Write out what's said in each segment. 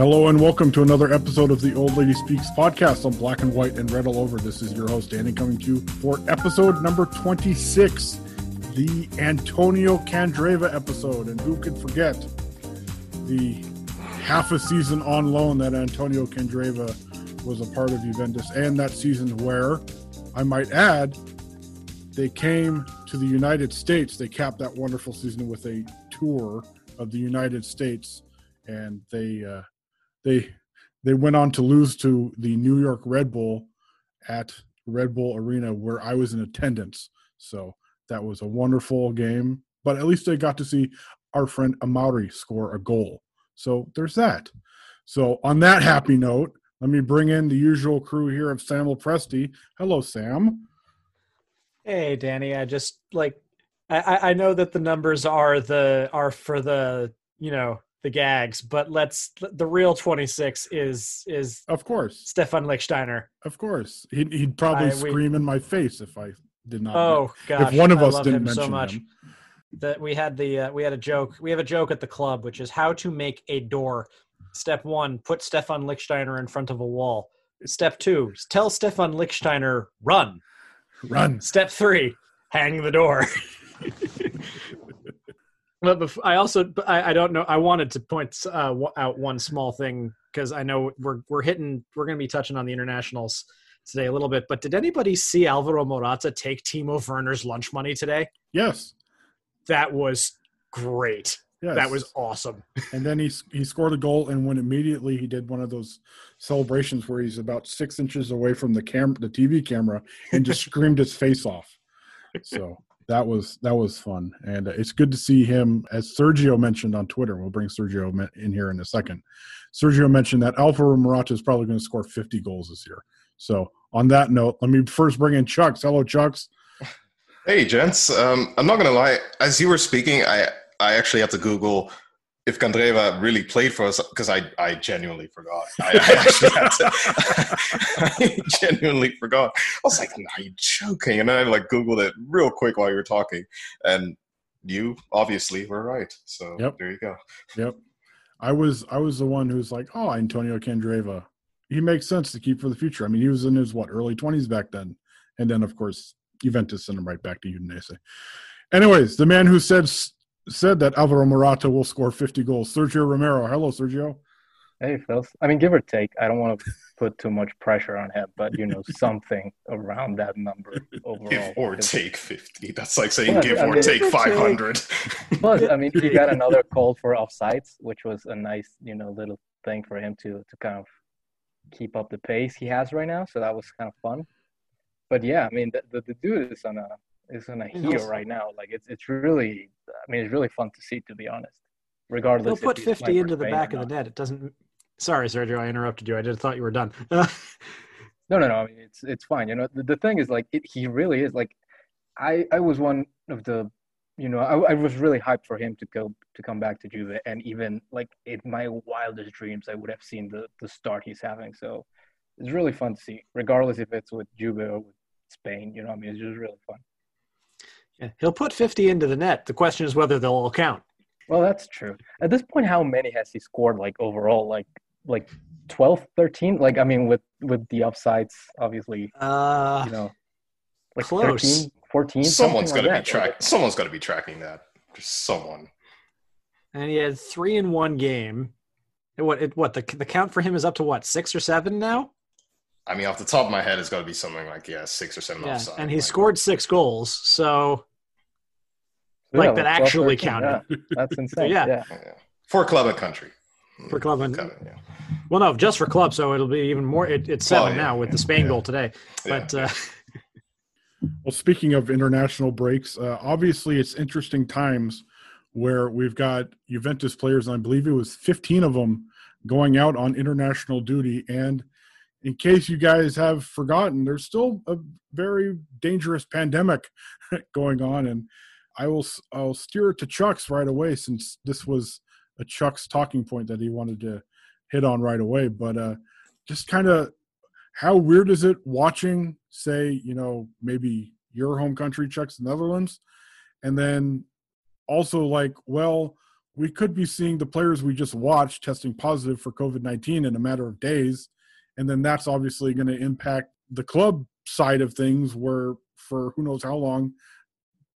Hello and welcome to another episode of the Old Lady Speaks podcast on Black and White and Read All Over. This is your host, Danny, coming to you for episode number 26, the Antonio Candreva episode. And who could forget the half a season on loan that Antonio Candreva was a part of Juventus, and that season where, I might add, they came to the United States. They capped that wonderful season with a tour of the United States, and they uh, they they went on to lose to the New York Red Bull at Red Bull Arena, where I was in attendance. So that was a wonderful game. But at least I got to see our friend Amauri score a goal. So there's that. So on that happy note, let me bring in the usual crew here of Sam Lopresti. Hello, Sam. Hey, Danny. I just like I I know that the numbers are the are for the you know the gags, but let's the real twenty six is is Of course, Stefan Lichtsteiner. of course. He'd, he'd probably I- we- scream in my face if I did not. Oh gosh, if one of I us didn't him mention so much. him. That we had the uh, we had a joke. We have a joke at the club, which is how to make a door. Step one: put Stefan Lichtsteiner in front of a wall. Step two: tell Stefan Lichtsteiner run. Run. Step three, hang the door. but bef- I also, but I, I don't know. I wanted to point uh, out one small thing because I know we're we're hitting, we're going to be touching on the internationals today a little bit. But did anybody see Alvaro Morata take Timo Werner's lunch money today? Yes. That was great. Yes. That was awesome. and then he he scored a goal and when immediately he did one of those celebrations where he's about six inches away from the cam the TV camera and just screamed his face off. So that was that was fun and uh, it's good to see him as Sergio mentioned on Twitter. We'll bring Sergio in here in a second. Sergio mentioned that Alvaro Morata is probably going to score 50 goals this year. So on that note, let me first bring in Chucks. Hello, Chucks. Hey, gents. Um, I'm not gonna lie. As you were speaking, I I actually had to Google if Candreva really played for us because I I genuinely forgot. I, I actually had to. I genuinely forgot. I was like, "Nah, you joking?" And then I like Googled it real quick while you were talking, and you obviously were right. So Yep. there you go. Yep. I was I was the one who's like, oh, Antonio Candreva. He makes sense to keep for the future. I mean, he was in his what early twenties back then, and then of course Juventus sent him right back to Udinese. Anyways, the man who said said that Alvaro Morata will score fifty goals, Sergio Romero. Hello, Sergio. Hey, Phil. I mean, give or take. I don't want to put too much pressure on him, but you know, something around that number overall. Give or take fifty. That's like saying Well, give I or mean- take five hundred. Plus, I mean, he got another call for offsides, which was a nice, you know, little thing for him to to kind of keep up the pace he has right now. So that was kind of fun. But yeah, I mean, the, the, the dude is on a is on a heel right now. Like it's it's really, I mean, it's really fun to see, to be honest. Regardless, They'll put 50 into the back of the net. It doesn't. Sorry, Sergio, I interrupted you. I just thought you were done. No, no, no. I mean, it's it's fine. You know, the, the thing is, like, it, he really is. Like, I I was one of the, you know, I, I was really hyped for him to go to come back to Juve, and even like in my wildest dreams, I would have seen the the start he's having. So it's really fun to see, regardless if it's with Juve or with Spain. You know, I mean, it's just really fun. Yeah, he'll put 50 into the net. The question is whether they'll all count. Well, that's true. At this point, how many has he scored? Like overall, like like 12, 13? Like I mean, with with the upsides, obviously, Uh, you know, like close. 13, 14. Someone's something got to like be that. Like. Someone's got to be tracking that. Just someone. and he had three in one game. And What? It, what? The the count for him is up to what? Six or seven now? I mean, off the top of my head, it's got to be something like yeah, six or seven Yeah, offside. and he Like, scored six goals. So Yeah, like that actually 13, counted. yeah. That's insane. yeah. yeah. yeah. for club and country. for club and Kind yeah. well, no, just for club. So it'll be even more. It, it's seven Oh, yeah, now with yeah, the Spain yeah. goal today. But uh, Well, speaking of international breaks, uh, obviously it's interesting times where we've got Juventus players, and I believe it was 15 of them going out on international duty. And in case you guys have forgotten, there's still a very dangerous pandemic going on, and I will I'll steer it to Chuck's right away since this was a Chuck's talking point that he wanted to hit on right away. But uh, just kind of how weird is it watching, say, you know, maybe your home country, Chuck's the Netherlands, and then also like, well, we could be seeing the players we just watched testing positive for COVID 19 in a matter of days. And then that's obviously going to impact the club side of things where for who knows how long,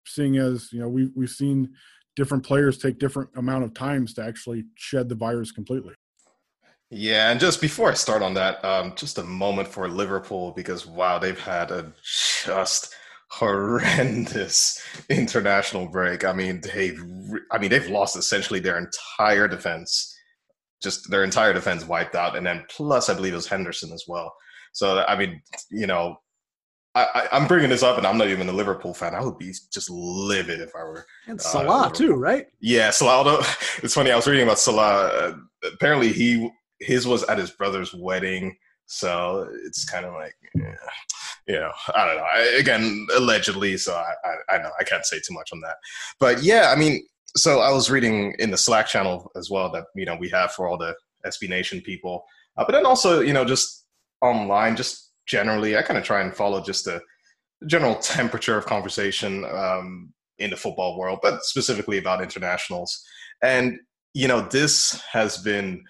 seeing as, you know, we, we've seen different players take different amount of times to actually shed the virus completely. Yeah, and just before I start on that, um, just a moment for Liverpool because wow, they've had a just horrendous international break. I mean, they've I mean they've lost essentially their entire defense, just their entire defense wiped out, and then plus I believe it was Henderson as well. So I mean, you know, I, I'm bringing this up, and I'm not even a Liverpool fan. I would be just livid if I were and Uh, Salah too, right? yeah, Salah. It's funny. I was reading about Salah. Uh, apparently, he his was at his brother's wedding, so it's kind of like, yeah, you know, I don't know. I, again, allegedly, so I, I, I know I can't say too much on that. But yeah, I mean, so I was reading in the Slack channel as well that you know we have for all the SB Nation people, uh, but then also you know just online, just generally, I kind of try and follow just the general temperature of conversation um, in the football world, but specifically about internationals. And you know, this has been,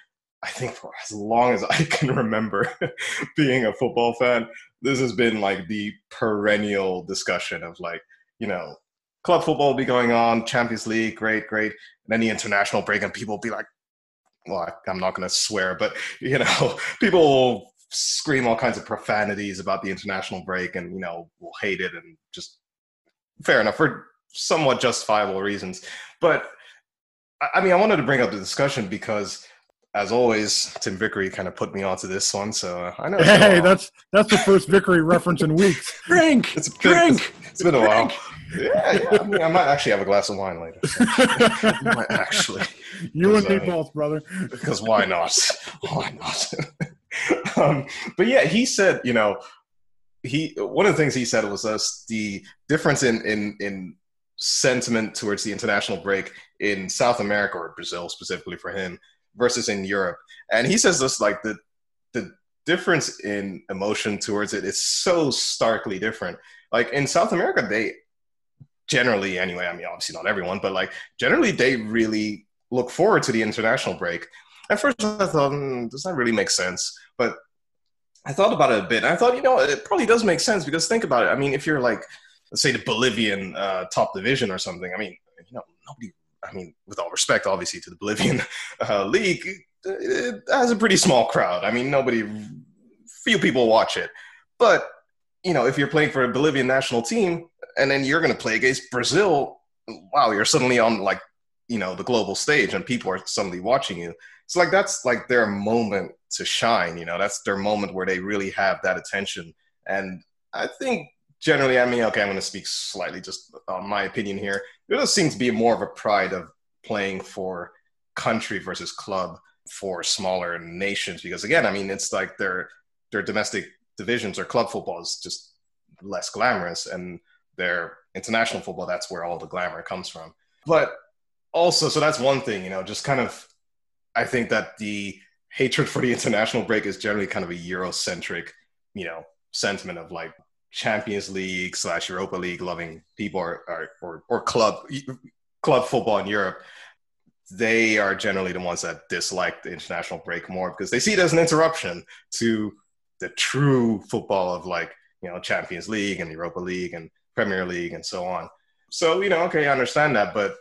I think, for as long as I can remember being a football fan, this has been like the perennial discussion of like, you know, club football will be going on, Champions League, great, great, and then the international break, and people will be like, well, I- I'm not going to swear, but you know, people will scream all kinds of profanities about the international break, and you know, will hate it, and just fair enough for somewhat justifiable reasons. But I- mean, I wanted to bring up the discussion because, as always, Tim Vickery kind of put me onto this one, so I know. it's been a Hey, that's that's the first Vickery reference in weeks. Drink, It's been, drink. It's, it's been a while. Yeah, yeah. I, mean, I might actually have a glass of wine later. so. Might actually, You and me uh, both, brother. because why not? Why not? um, but yeah, he said, you know, he one of the things he said was us the difference in in in sentiment towards the international break in South America or Brazil specifically for him versus in Europe, and he says this like the the difference in emotion towards it is so starkly different. Like in South America, they generally, anyway, I mean, obviously not everyone, but like generally, they really look forward to the international break. At first, I thought, hmm, does that really make sense? But I thought about it a bit. And I thought, you know, it probably does make sense because think about it. I mean, if you're like, let's say the Bolivian uh, top division or something, I mean, you know, nobody, I mean, with all respect, obviously, to the Bolivian uh, league, it has a pretty small crowd. I mean, nobody, few people watch it. But, you know, if you're playing for a Bolivian national team and then you're going to play against Brazil, wow, you're suddenly on like, you know, the global stage and people are suddenly watching you. It's like that's like their moment to shine, you know, that's their moment where they really have that attention. And I think generally, I mean, okay, I'm going to speak slightly just on my opinion here. There does seem to be more of a pride of playing for country versus club for smaller nations because again, I mean, it's like their their domestic divisions or club football is just less glamorous and their international football that's where all the glamour comes from. But also, so that's one thing, you know, just kind of I think that the hatred for the international break is generally kind of a Eurocentric, you know, sentiment of like Champions League slash Europa League loving people or, or, or, or club club football in Europe. They are generally the ones that dislike the international break more because they see it as an interruption to the true football of like, you know, Champions League and Europa League and Premier League and so on. So, you know, okay, I understand that, but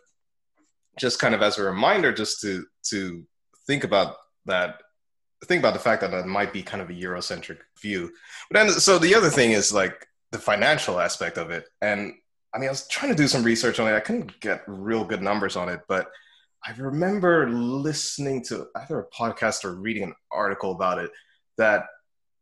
just kind of as a reminder, just to to think about that, think about the fact that that might be kind of a Eurocentric view. But then, so the other thing is like the financial aspect of it. And I mean, I was trying to do some research on it. I couldn't get real good numbers on it, but I remember listening to either a podcast or reading an article about it that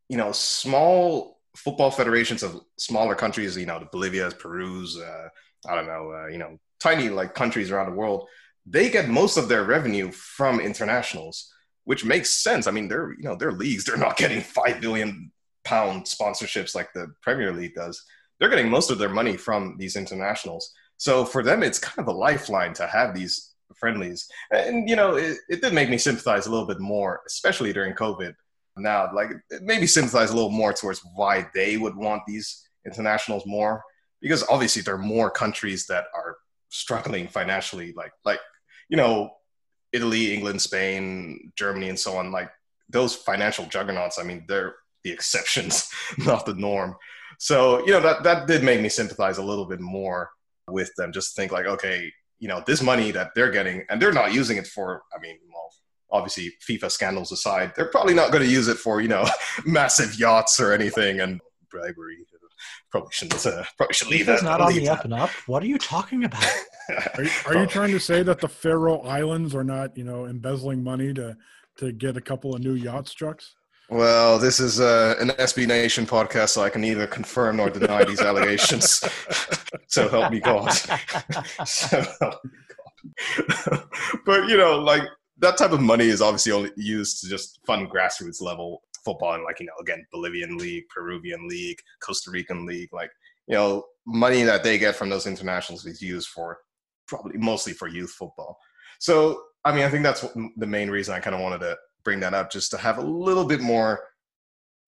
you know small football federations of smaller countries, you know, the Bolivia's, Peru's, uh, I don't know, uh, you know, tiny like countries around the world, they get most of their revenue from internationals, which makes sense. I mean, they're you know their leagues, they're not getting five billion pound sponsorships like the Premier League does. They're getting most of their money from these internationals. So for them, it's kind of a lifeline to have these friendlies. And you know, it, it did make me sympathize a little bit more, especially during COVID. Now, like maybe sympathize a little more towards why they would want these internationals more, because obviously there are more countries that are struggling financially, like like you know, Italy, England, Spain, Germany, and so on. Like those financial juggernauts. I mean, they're the exceptions, not the norm. So you know that that did make me sympathize a little bit more with them. Just think like, okay, you know, this money that they're getting, and they're not using it for. I mean, well, obviously FIFA scandals aside, they're probably not going to use it for you know massive yachts or anything and bribery. Probably shouldn't. Uh, probably should leave It's that. not on leave the that. up and up. What are you talking about? Are you, are you trying to say that the Faroe Islands are not, you know, embezzling money to to get a couple of new yacht trucks? Well, this is uh, an SB Nation podcast, so I can neither confirm nor deny these allegations. so help me God. so help me God. but you know, like that type of money is obviously only used to just fund grassroots level football, and like you know, again, Bolivian league, Peruvian league, Costa Rican league, like you know, money that they get from those internationals is used for probably mostly for youth football. So, I mean, I think that's the main reason I kind of wanted to bring that up, just to have a little bit more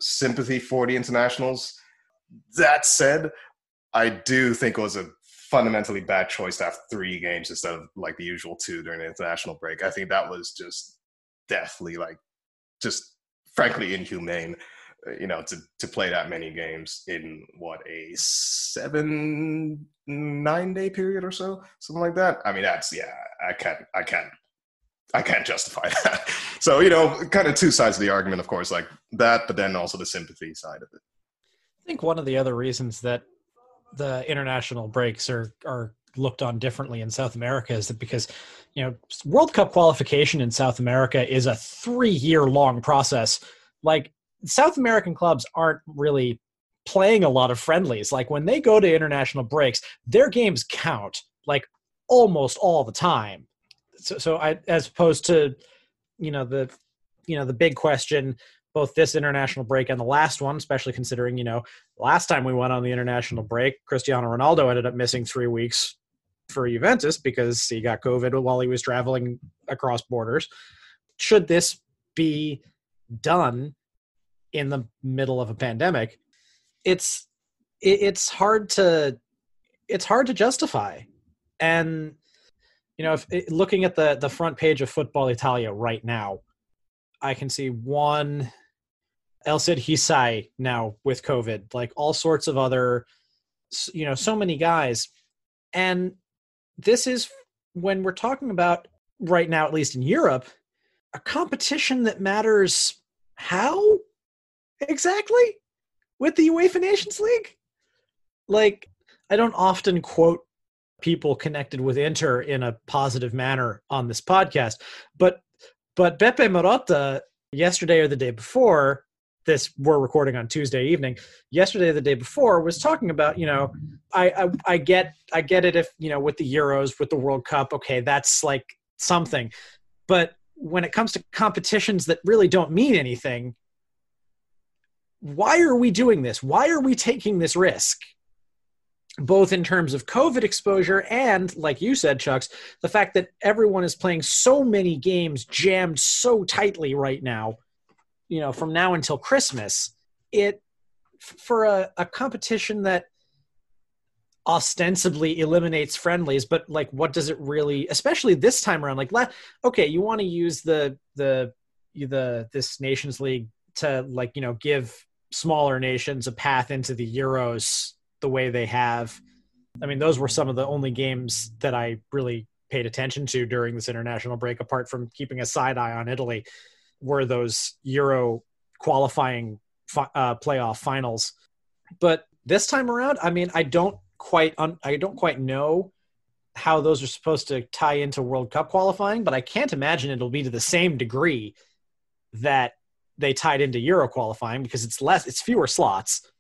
sympathy for the internationals. That said, I do think it was a fundamentally bad choice to have three games instead of like the usual two during the international break. I think that was just deathly, like, just frankly inhumane. You know, to to play that many games in what a seven nine day period or so, something like that. I mean, that's yeah, I can't, I can't, I can't justify that. So you know, kind of two sides of the argument, of course, like that, but then also the sympathy side of it. I think one of the other reasons that the international breaks are are looked on differently in South America is that because you know World Cup qualification in South America is a three year long process. Like South American clubs aren't really playing a lot of friendlies. Like when they go to international breaks, their games count like almost all the time. So, so I, as opposed to, you know, the, you know, the big question, both this international break and the last one, especially considering, you know, last time we went on the international break, Cristiano Ronaldo ended up missing three weeks for Juventus because he got COVID while he was traveling across borders. Should this be done in the middle of a pandemic? It's it, it's hard to it's hard to justify, and you know, if looking at the the front page of Football Italia right now, I can see one Elseid Hysaj now with COVID, like all sorts of other, you know, so many guys. And this is when we're talking about right now, at least in Europe, a competition that matters how exactly with the UEFA Nations League? Like, I don't often quote people connected with Inter in a positive manner on this podcast, but but Beppe Marotta yesterday or the day before this we're recording on Tuesday evening. Yesterday the day before was talking about, you know, I, I I get I get it if, you know, with the Euros, with the World Cup, okay, that's like something. But when it comes to competitions that really don't mean anything, why are we doing this? Why are we taking this risk? Both in terms of COVID exposure and, like you said, Chucks, the fact that everyone is playing so many games jammed so tightly right now, you know, from now until Christmas, it for a, a competition that ostensibly eliminates friendlies, but like what does it really especially this time around? Like okay, you want to use the the the this nations league to like, you know, give smaller nations a path into the Euros the way they have. I mean, those were some of the only games that I really paid attention to during this international break, apart from keeping a side eye on Italy, were those Euro qualifying uh, playoff finals. But this time around, I mean, I don't quite un- I don't quite know how those are supposed to tie into World Cup qualifying, but I can't imagine it'll be to the same degree that they tied into Euro qualifying because it's less, it's fewer slots.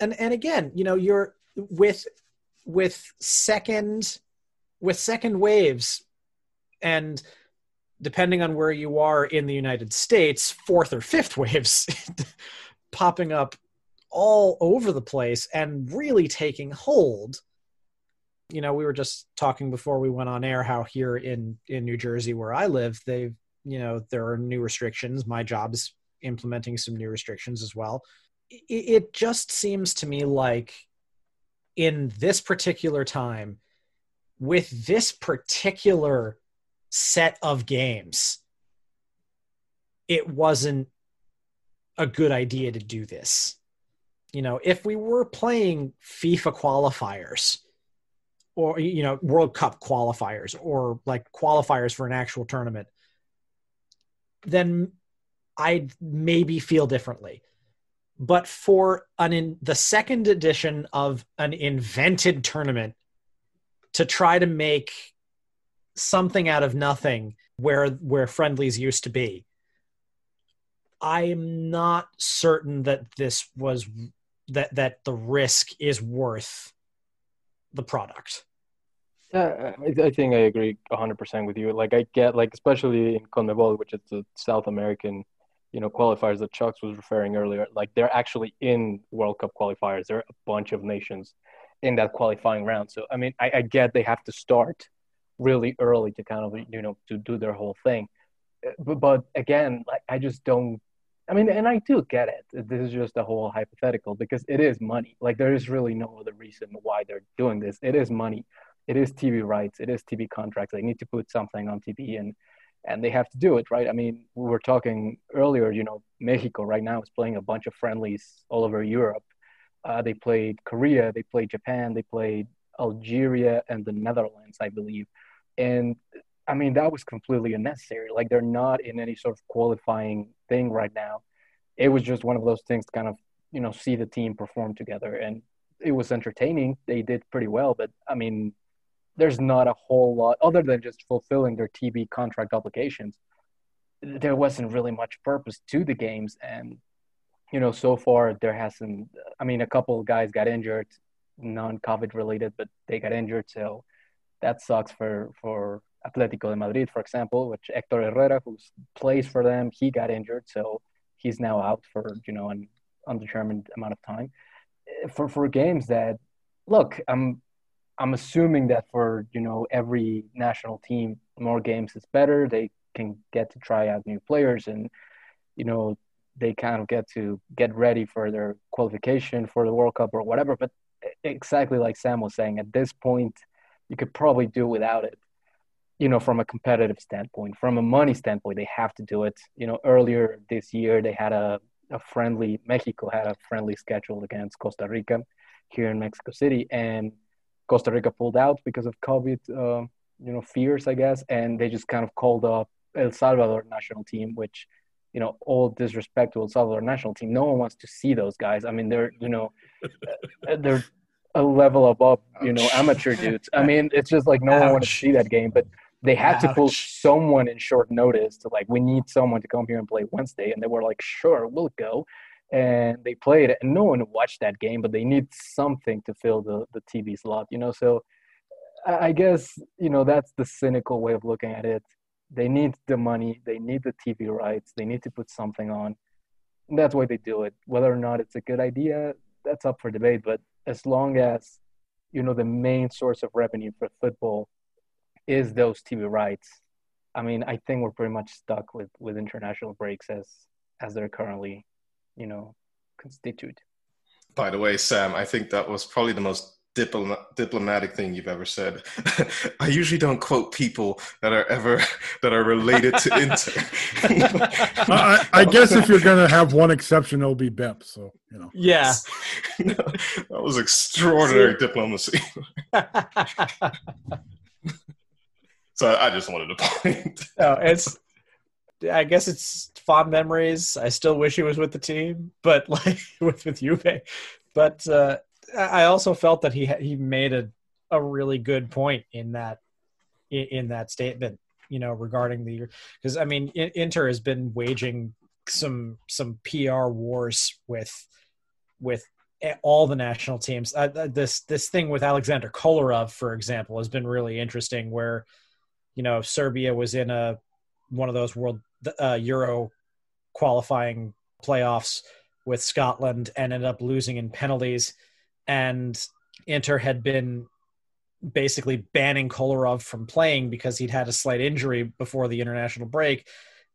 And and again, you know, you're with with second with second waves and depending on where you are in the United States, fourth or fifth waves popping up all over the place and really taking hold. You know, we were just talking before we went on air how here in in New Jersey where I live, they've, you know, there are new restrictions. My job's implementing some new restrictions as well. It, it just seems to me like in this particular time with this particular set of games, it wasn't a good idea to do this. You know, if we were playing FIFA qualifiers or, you know, World Cup qualifiers or like qualifiers for an actual tournament, then I'd maybe feel differently. But for an in the second edition of an invented tournament to try to make something out of nothing where where friendlies used to be i'm not certain that this was that that the risk is worth the product yeah I, think i agree 100% with you. Like i get like especially in conmebol which is the south american you know qualifiers that chucks was referring earlier like they're actually in world cup qualifiers. There are a bunch of nations in that qualifying round. So i mean i, I get they have to start really early to kind of you know to do their whole thing. But, but again like i just don't i mean and i do get it. This is just a whole hypothetical because it is money. Like there is really no other reason why they're doing this. It is money it is tv rights it is tv contracts they need to put something on tv and and they have to do it right i mean we were talking earlier you know mexico right now is playing a bunch of friendlies all over europe uh, they played korea they played japan they played algeria and the netherlands i believe and I mean, that was completely unnecessary. Like, they're not in any sort of qualifying thing right now. It was just one of those things to kind of, you know, see the team perform together. And it was entertaining. They did pretty well. But I mean, there's not a whole lot other than just fulfilling their TV contract obligations. There wasn't really much purpose to the games. And, you know, so far there hasn't, I mean, a couple of guys got injured, non COVID related, but they got injured. So, that sucks for for Atletico de Madrid, for example, which Hector Herrera, who plays for them, he got injured, so he's now out for you know an undetermined amount of time. For for games that, look, I'm I'm assuming that for you know every national team, more games is better. They can get to try out new players, and you know they kind of get to get ready for their qualification for the World Cup or whatever. But exactly like Sam was saying, at this point you could probably do without it you know from a competitive standpoint from a money standpoint they have to do it you know earlier this year they had a, a friendly mexico had a friendly schedule against costa rica here in mexico city and costa rica pulled out because of covid uh, you know fears i guess and they just kind of called up el salvador national team which you know all disrespect to el salvador national team no one wants to see those guys i mean they're you know they're a level above, you know, amateur dudes. I mean, it's just like no Ouch. one wanted to see that game, but they had Ouch. to pull someone in short notice to like, we need someone to come here and play Wednesday, and they were like, sure, we'll go, and they played it, and no one watched that game, but they need something to fill the the TV slot, you know. So, I guess you know that's the cynical way of looking at it. They need the money, they need the TV rights, they need to put something on. And that's why they do it. Whether or not it's a good idea, that's up for debate. But as long as you know the main source of revenue for football is those TV rights, I mean, I think we're pretty much stuck with with international breaks as as they're currently, you know, constitute. By the way, Sam, I think that was probably the most diplomatic thing you've ever said. I usually don't quote people that are ever that are related to Inter. I, I, guess if you're going to have one exception, it'll be Bep. So you know. Yeah, no, that was extraordinary diplomacy. so I just wanted to point. No, it's. I guess it's fond memories. I still wish he was with the team, but like with with Juve. But uh, I also felt that he he made a a really good point in that in, that statement. You know, regarding the because I mean, Inter has been waging some some PR wars with with all the national teams. Uh, this this thing with Alexander Kolarov, for example, has been really interesting. Where you know Serbia was in a one of those world uh, Euro qualifying playoffs with Scotland and ended up losing in penalties, and Inter had been basically banning Kolarov from playing because he'd had a slight injury before the international break.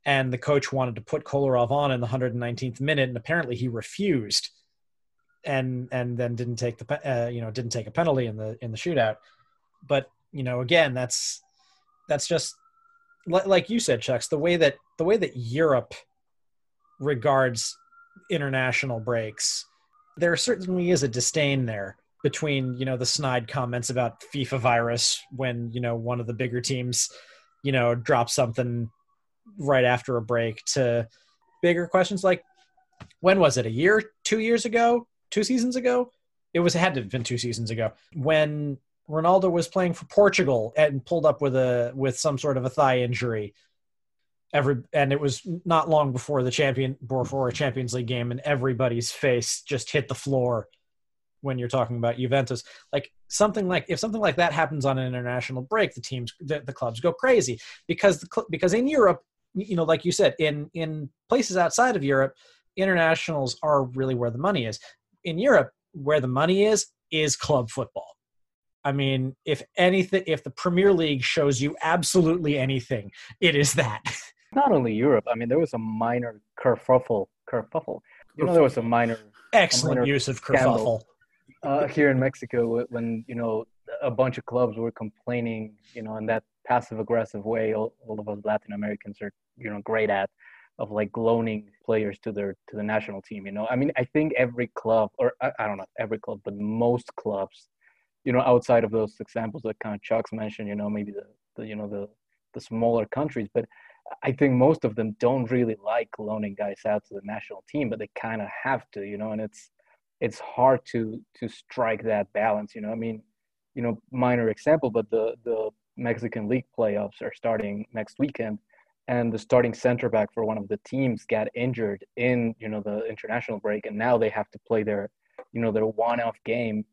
And the coach wanted to put Kolarov on in the 119th minute, and apparently he refused, and and then didn't take the uh, you know didn't take a penalty in the in the shootout. But you know again that's that's just like you said, Chucks. The way that the way that Europe regards international breaks, there certainly is a disdain there between you know the snide comments about FIFA virus when you know one of the bigger teams you know drops something right after a break to bigger questions. Like when was it? A year? Two years ago? Two seasons ago? It was it had to have been two seasons ago. When Ronaldo was playing for Portugal and pulled up with a with some sort of a thigh injury every and it was not long before the champion before a Champions League game and everybody's face just hit the floor when you're talking about Juventus. Like something like if something like that happens on an international break, the teams the, the clubs go crazy because the because in Europe, you know, like you said, in in places outside of Europe, internationals are really where the money is. In Europe, where the money is is club football. I mean, if anything, if the Premier League shows you absolutely anything, it is that. Not only Europe. I mean, there was a minor kerfuffle. Kerfuffle. You know, there was a minor. Excellent a minor use of kerfuffle uh, here in Mexico when you know a bunch of clubs were complaining, you know, in that passive aggressive way all, all of us Latin Americans are you know great at of like loaning players to their to the national team. You know, I mean, I think every club or I, I don't know every club, but most clubs, you know, outside of those examples that kind of Chuck's mentioned, you know, maybe the, the you know the the smaller countries, but I think most of them don't really like loaning guys out to the national team, but they kind of have to, you know, and it's it's hard to to strike that balance. You know, I mean, you know, minor example, but the the Mexican League playoffs are starting next weekend, and the starting center back for one of the teams got injured in you know the international break, and now they have to play their you know their one-off game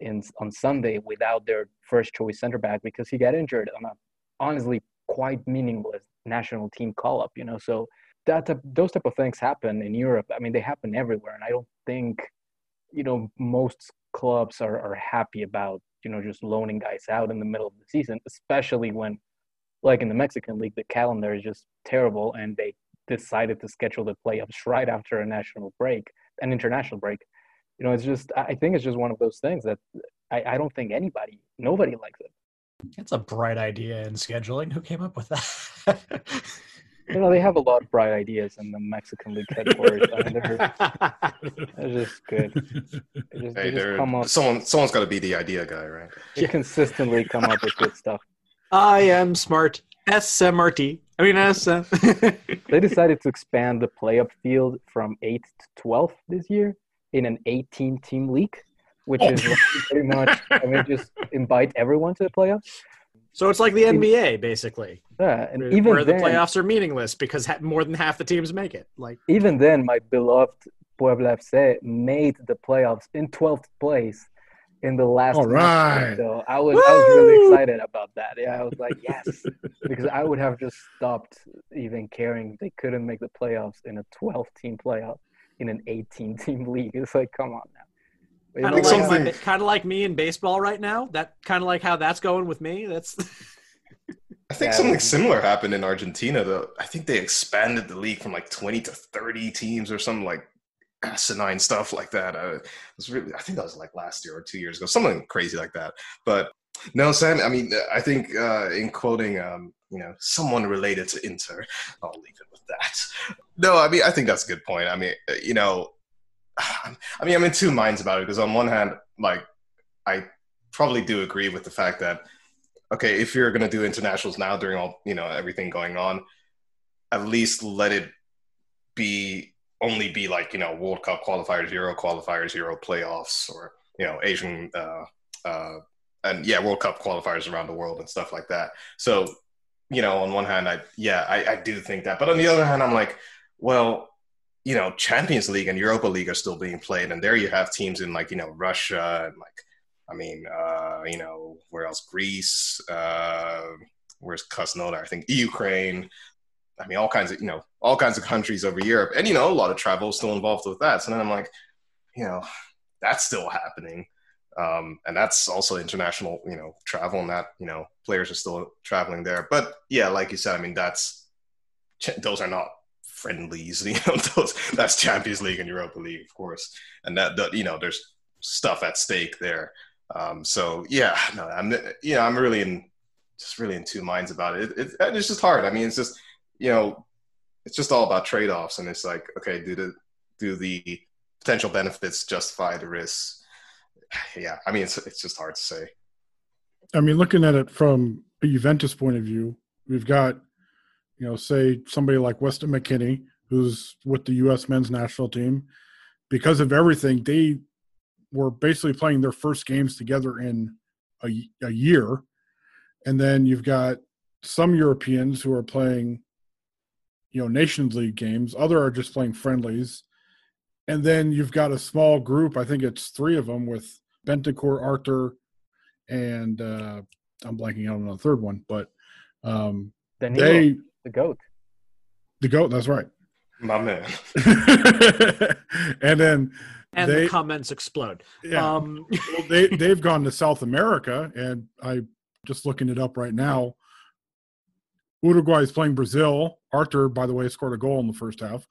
in on Sunday without their first choice center back because he got injured on a honestly quite meaningless national team call up. You know, so that those type of things happen in Europe. I mean, they happen everywhere, and I don't think you know most clubs are, are happy about you know just loaning guys out in the middle of the season especially when like in the mexican league the calendar is just terrible and they decided to schedule the playoffs right after a national break an international break you know it's just i think it's just one of those things that i, I don't think anybody nobody likes it that's a bright idea in scheduling who came up with that you know, they have a lot of bright ideas in the Mexican League headquarters. I mean, they're, they're just good. They just, hey, they just come up. Someone, someone's got to be the idea guy, right? They yeah. consistently come up with good stuff. I am smart. SMRT. I mean, SM. they decided to expand the play-up field from 8 to 12 this year in an 18 team league, which oh. is pretty much, I mean, just invite everyone to the playoffs. So it's like the NBA, basically. Yeah, and where, even where then, the playoffs are meaningless because more than half the teams make it. Like even then, my beloved Puebla FC made the playoffs in 12th place in the last. All right. Match. So I was Woo! I was really excited about that. Yeah, I was like, yes, because I would have just stopped even caring they couldn't make the playoffs in a 12 team playoff in an 18 team league. It's like, come on now. Kind of like, kind of like me in baseball right now. That kind of like how that's going with me. That's. I think yeah, something similar happened in Argentina. Though I think they expanded the league from like twenty to thirty teams or something like asinine stuff like that. Uh, it was really, I think that was like last year or two years ago, something crazy like that. But no, Sam. I mean, I think uh, in quoting, um, you know, someone related to Inter, I'll leave it with that. No, I mean, I think that's a good point. I mean, uh, you know, I mean, I'm in two minds about it because on one hand, like, I probably do agree with the fact that okay, if you're going to do internationals now during all you know everything going on, at least let it be only be like you know World Cup qualifiers, Euro qualifiers, Euro playoffs, or you know Asian uh, uh, and yeah, World Cup qualifiers around the world and stuff like that. So, you know, on one hand, I yeah, I, I do think that, but on the other hand, I'm like, well, you know, Champions League and Europa League are still being played, and there you have teams in like you know Russia and like, I mean, uh, you know, where else? Greece, uh, where's Krasnodar? I think Ukraine. I mean, all kinds of you know, all kinds of countries over Europe, and you know, a lot of travel still involved with that. So then I'm like, you know, that's still happening. Um, and that's also international, you know, travel, and that you know players are still traveling there. But yeah, like you said, I mean, that's those are not friendlies. You know, those that's Champions League and Europa League, of course, and that, that you know, there's stuff at stake there. Um, so yeah, no, I'm yeah, I'm really in just really in two minds about it. it, it it's just hard. I mean, it's just you know, it's just all about trade offs, and it's like, okay, do the do the potential benefits justify the risks? Yeah, I mean, it's it's just hard to say. I mean, looking at it from a Juventus point of view, we've got, you know, say somebody like Weston McKennie, who's with the U.S. men's national team. Because of everything, they were basically playing their first games together in a, a year. And then you've got some Europeans who are playing, you know, Nations League games. Other are just playing friendlies and then you've got a small group. I think it's three of them with Bentancur, Arthur, and uh, I'm blanking out on the third one, but um, Danilo, they the goat. The goat. That's right. My man. and then and they, the comments explode. Yeah. Um, well, they they've gone to South America, and I'm just looking it up right now. Uruguay is playing Brazil. Arthur, by the way, scored a goal in the first half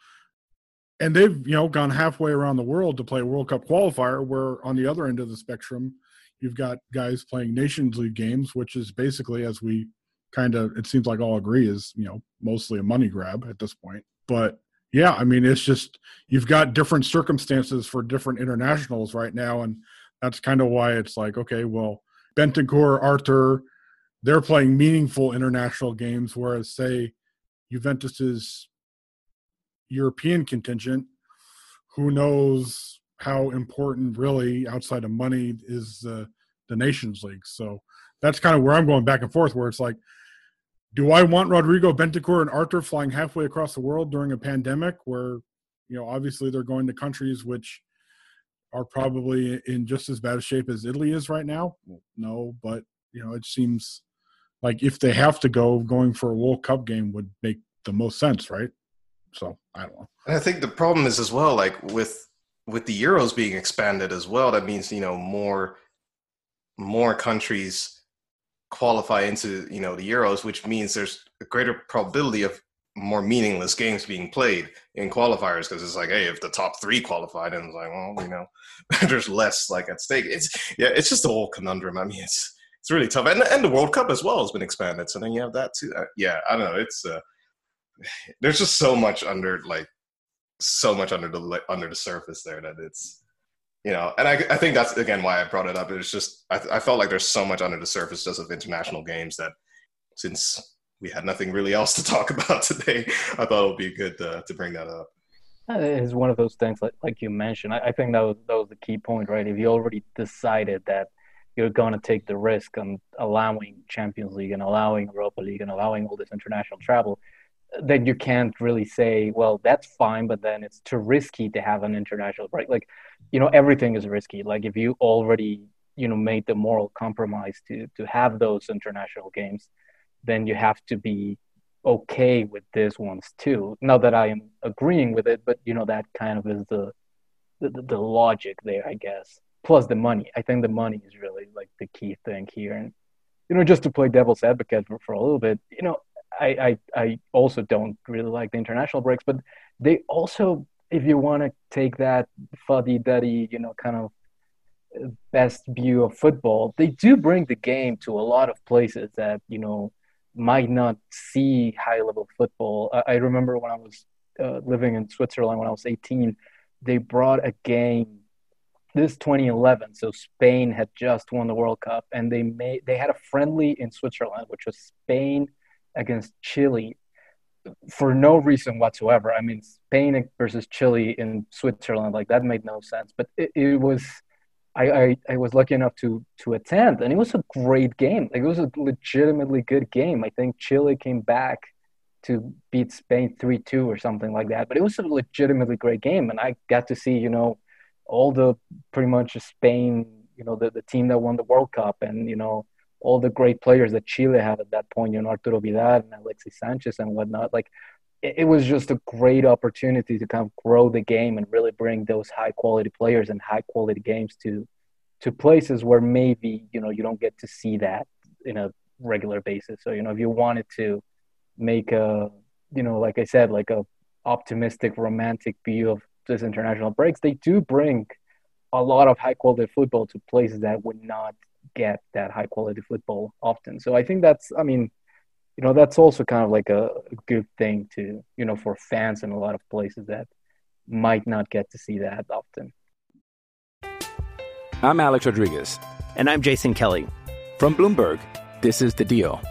and they've you know gone halfway around the world to play a World Cup qualifier. Where on the other end of the spectrum, you've got guys playing Nations League games, which is basically, as we kind of it seems like all agree, is you know mostly a money grab at this point. But yeah, I mean, it's just you've got different circumstances for different internationals right now, and that's kind of why it's like, okay, well, Bentancur, Arthur, they're playing meaningful international games, whereas say Juventus's European contingent, who knows how important really outside of money is the the Nations League. So that's kind of where I'm going back and forth. Where it's like, do I want Rodrigo Bentancur and Arthur flying halfway across the world during a pandemic, where you know obviously they're going to countries which are probably in just as bad a shape as Italy is right now? No, but you know it seems like if they have to go, going for a World Cup game would make the most sense, right? So I don't know. And I think the problem is as well, like with with the euros being expanded as well. That means you know more more countries qualify into you know the euros, which means there's a greater probability of more meaningless games being played in qualifiers because it's like, hey, if the top three qualified, and it's like, well, you know, there's less like at stake. It's yeah, it's just a whole conundrum. I mean, it's it's really tough, and and the World Cup as well has been expanded, so then you have that too. Uh, yeah, I don't know. It's uh, there's just so much under like so much under the like, under the surface there that it's you know and I, I think that's again why i brought it up. It's just I, I felt like there's so much under the surface just of international games that since we had nothing really else to talk about today i thought it would be good to, to bring that up. It is one of those things like, like you mentioned. I, I think that was, that was the key point right? If you already decided that you're going to take the risk on allowing champions league and allowing europa league and allowing all this international travel then you can't really say, well, that's fine, but then it's too risky to have an international break. Like, you know, everything is risky. Like if you already, you know, made the moral compromise to to have those international games, then you have to be okay with these ones too. Not that I am agreeing with it, but you know, that kind of is the the, the logic there, I guess. Plus the money. I think the money is really like the key thing here. And you know, just to play devil's advocate for, for a little bit, you know, I, I, I also don't really like the international breaks, but they also, if you want to take that fuddy duddy, you know, kind of best view of football, they do bring the game to a lot of places that you know might not see high level football. I, I remember when I was uh, living in Switzerland when I was 18, they brought a game. This 2011, so Spain had just won the World Cup, and they made they had a friendly in Switzerland, which was Spain against Chile for no reason whatsoever. I mean, Spain versus Chile in Switzerland, like that made no sense. But it, it was I, I, I was lucky enough to to attend, and it was a great game. Like it was a legitimately good game. I think Chile came back to beat Spain three two or something like that. But it was a legitimately great game, and I got to see you know all the pretty much Spain, you know the the team that won the World Cup, and you know all the great players that Chile had at that point, you know Arturo Vidal and Alexis Sanchez and whatnot. Like it, it was just a great opportunity to kind of grow the game and really bring those high quality players and high quality games to to places where maybe you know you don't get to see that in a regular basis. So you know if you wanted to make a you know like I said like a optimistic romantic view of this international breaks, they do bring a lot of high quality football to places that would not get that high quality football often. So I think that's I mean you know that's also kind of like a, a good thing to you know for fans in a lot of places that might not get to see that often. I'm Alex Rodriguez. And I'm Jason Kelly. From Bloomberg, this is The Deal.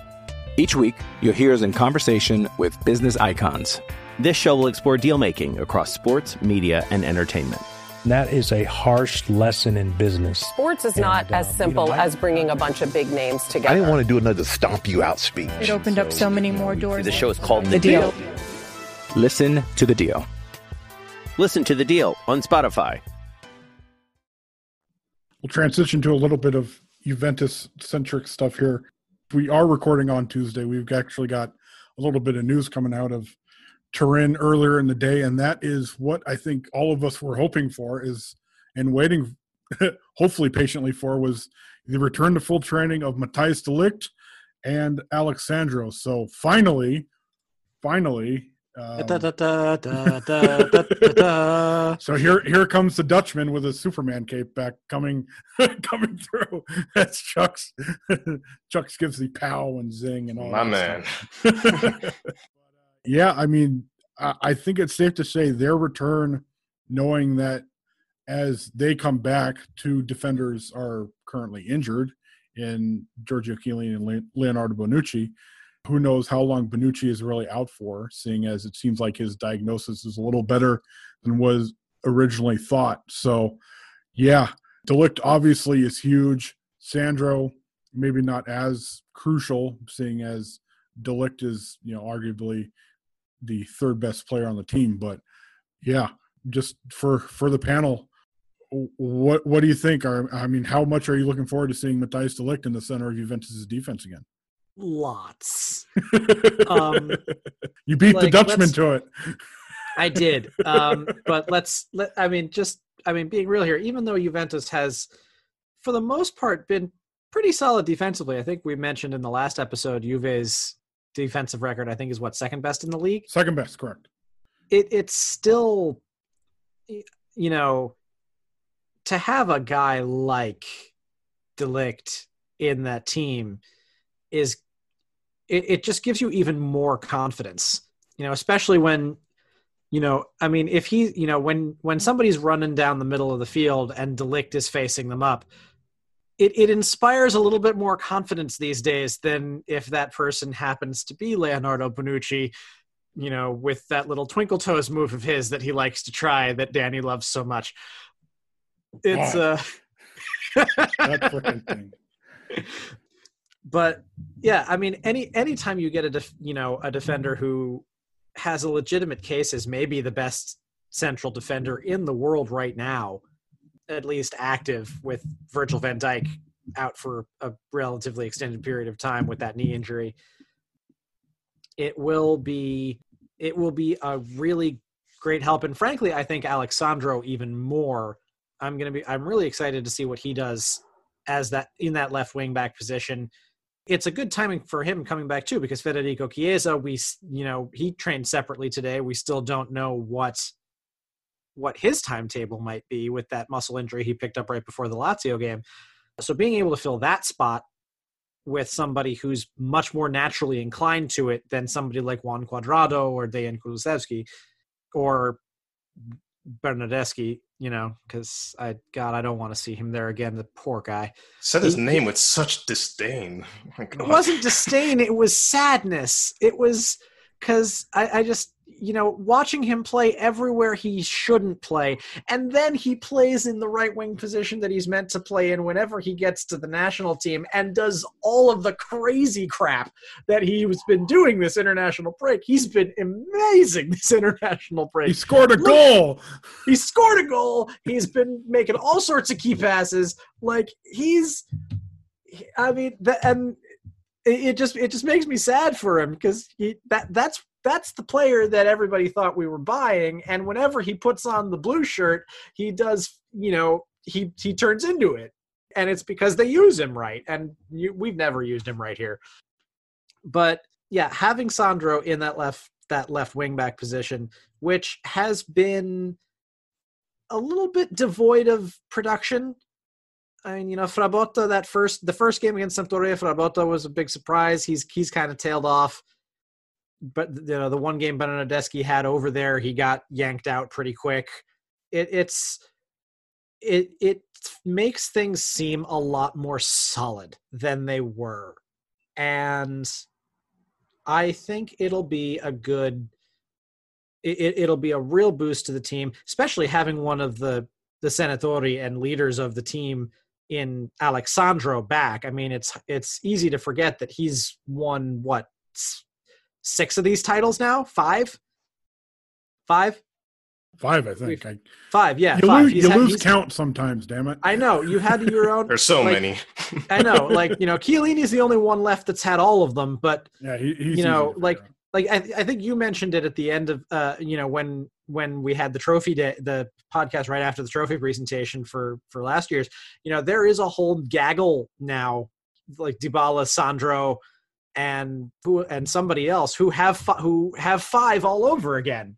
Each week, you'll hear us in conversation with business icons. This show will explore deal making across sports, media, and entertainment. And that is a harsh lesson in business. Sports is not And, as um, you simple know, I- as bringing a bunch of big names together. I didn't want to do another stomp you out speech. It opened up so many more doors. The show is called The Deal. Listen to The Deal. Listen to the deal on Spotify. We'll transition to a little bit of Juventus centric stuff here. We are recording on Tuesday. We've actually got a little bit of news coming out of Turin earlier in the day, and that is what I think all of us were hoping for is and waiting, hopefully patiently for, was the return to full training of Matthias De Ligt and Alex Sandro. So finally, finally, um, so here, here comes the Dutchman with a Superman cape back coming, coming through. That's Chuck's. Chuck's gives the pow and zing and all. My that man. Yeah, I mean, I, I think it's safe to say their return, knowing that as they come back, two defenders are currently injured in Giorgio Chiellini and Leonardo Bonucci. Who knows how long Bonucci is really out for, seeing as it seems like his diagnosis is a little better than was originally thought. So, yeah, De Ligt obviously is huge. Sandro, maybe not as crucial, seeing as De Ligt is, you know, arguably the third best player on the team. But yeah, just for for the panel, what what do you think? Are I mean, how much are you looking forward to seeing Matthias De Ligt in the center of Juventus' defense again? Lots. Um, you beat the Dutchman to it. I did. Um, but let's let I mean just I mean being real here, even though Juventus has for the most part been pretty solid defensively. I think we mentioned in the last episode Juve's defensive record I think is what second best in the league. Second best, correct. It it's still you know to have a guy like De Ligt in that team is it, it just gives you even more confidence you know especially when you know i mean if he you know when when somebody's running down the middle of the field and de ligt is facing them up it, it inspires a little bit more confidence these days than if that person happens to be leonardo bonucci you know with that little twinkle toes move of his that he likes to try that danny loves so much it's uh thing. but yeah i mean any anytime you get a def, you know a defender who has a legitimate case as maybe the best central defender in the world right now at least active with virgil van dijk out for a relatively extended period of time with that knee injury. It will be it will be a really great help. And frankly i think alex sandro even more. I'm going to be i'm really excited to see what he does as that in that left wing back position. It's a good timing for him coming back too because Federico Chiesa we you know he trained separately today. We still don't know what what his timetable might be with that muscle injury he picked up right before the Lazio game so being able to fill that spot with somebody who's much more naturally inclined to it than somebody like Juan Cuadrado or Dejan Kulusevski or Bernardeschi, you know, because I God, I don't want to see him there again. The poor guy. Said his He- name with such disdain. Oh It wasn't disdain. It was sadness. It was because I, I just you know, watching him play everywhere he shouldn't play, and then he plays in the right wing position that he's meant to play in whenever he gets to the national team and does all of the crazy crap that he's been doing this international break. He's been amazing this international break. He scored a goal. He scored a goal. He's been making all sorts of key passes. Like he's, I mean, the, and it just it just makes me sad for him because he that that's that's the player that everybody thought we were buying and whenever he puts on the blue shirt he does you know he he turns into it and it's because they use him right and you, we've never used him right here. But yeah having sandro in that left that left wing back position which has been a little bit devoid of production. I mean, you know, Frabotta that first the first game against Sampdoria, Frabotta was a big surprise. He's he's kind of tailed off but you know the one game Bernardeschi had over there, he got yanked out pretty quick. It, it's it it makes things seem a lot more solid than they were, and I think it'll be a good. It, it'll be a real boost to the team, especially having one of the the senatori and leaders of the team in Alex Sandro back. I mean, it's it's easy to forget that he's won what six of these titles now. Five, five, five. I think I, five. Yeah, you five. lose, you had, lose count sometimes. Damn it! I know you had your own. There's so like, many. I know, like you know, Chiellini's the only one left that's had all of them. But yeah, he, he's you know, like like I, I think you mentioned it at the end of uh you know when when we had the trophy day the podcast right after the trophy presentation for for last year's you know there is a whole gaggle now like Dybala, Sandro, and who and somebody else who have fi- who have five all over again.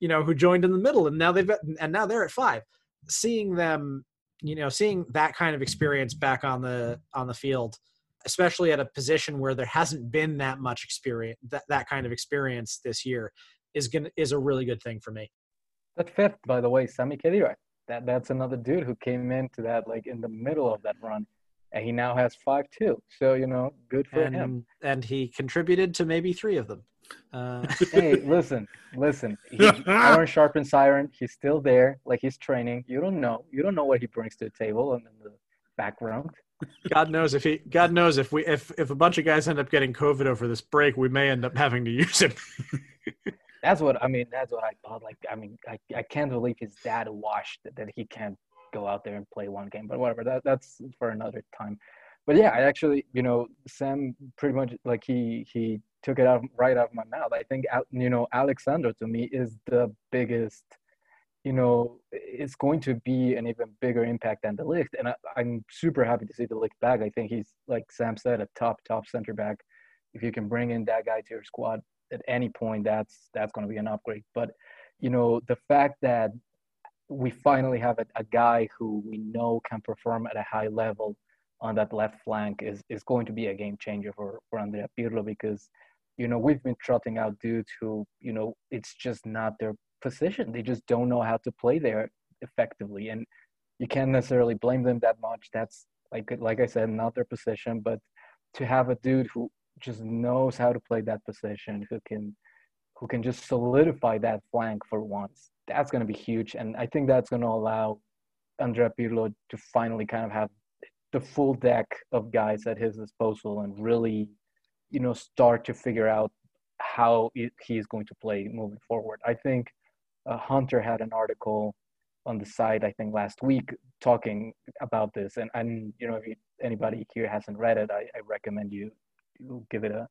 You know who joined in the middle and now they've and now they're at five. Seeing them you know seeing that kind of experience back on the on the field especially at a position where there hasn't been that much experience that, that kind of experience this year is gonna is a really good thing for me. That fifth by the way Sami Khedira. That that's another dude who came into that like in the middle of that run and he now has five too. So you know, good for and, him. And he contributed to maybe three of them. Uh, hey, listen, listen. He, iron sharpens iron. He's still there, like he's training. You don't know. You don't know what he brings to the table and in the background. God knows if he. God knows if we if if a bunch of guys end up getting COVID over this break, we may end up having to use him. that's what I mean. That's what I thought. Like, I mean, I, I can't believe his dad washed that, that he can't go out there and play one game. But whatever, that that's for another time. But yeah, I actually, you know, Sam pretty much like he he took it out right out of my mouth. I think you know Alexander to me is the biggest. You know, it's going to be an even bigger impact than De Ligt, and I, I'm super happy to see De Ligt back. I think he's like Sam said, a top top center back. If you can bring in that guy to your squad at any point, that's that's going to be an upgrade. But you know, the fact that we finally have a, a guy who we know can perform at a high level on that left flank is, is going to be a game changer for, for Andrea Pirlo because, you know, we've been trotting out dudes who, you know, it's just not their position. They just don't know how to play there effectively. And you can't necessarily blame them that much. That's like like I said, not their position. But to have a dude who just knows how to play that position, who can who can just solidify that flank for once, that's going to be huge. And I think that's going to allow Andrea Pirlo to finally kind of have the full deck of guys at his disposal and really, you know, start to figure out how he's going to play moving forward. I think uh, Hunter had an article on the site, I think last week, talking about this. And, and you know, if you, anybody here hasn't read it, I, I recommend you, you give it a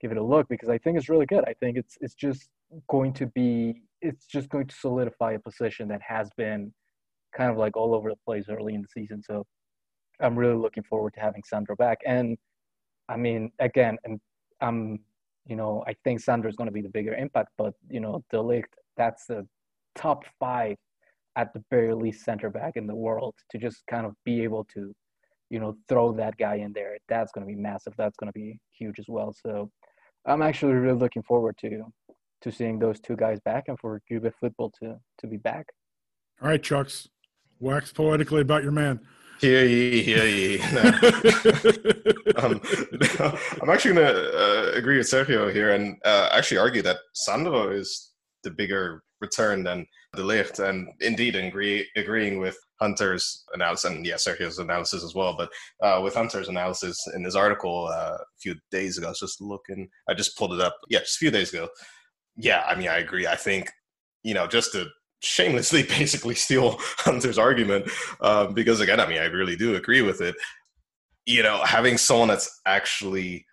give it a look because I think it's really good. I think it's it's just going to be it's just going to solidify a position that has been kind of like all over the place early in the season. So I'm really looking forward to having Sandro back. And I mean, again, and I'm you know I think Sandro is going to be the bigger impact, but you know De Ligt that's the top five at the very least center back in the world to just kind of be able to you know throw that guy in there that's going to be massive that's going to be huge as well so I'm actually really looking forward to to seeing those two guys back and for Juve football to to be back. All right, Chucks, wax poetically about your man. Hear ye, hear ye. um, I'm actually going to uh, agree with Sergio here and uh, actually argue that Sandro is the bigger return than De Ligt, and indeed agree, agreeing with Hunter's analysis, and yes, Sergio's analysis as well, but uh, with Hunter's analysis in his article uh, a few days ago, I was just looking, I just pulled it up, yeah, just a few days ago. Yeah, I mean, I agree. I think, you know, just to shamelessly basically steal Hunter's argument, um, because again, I mean, I really do agree with it. You know, having someone that's actually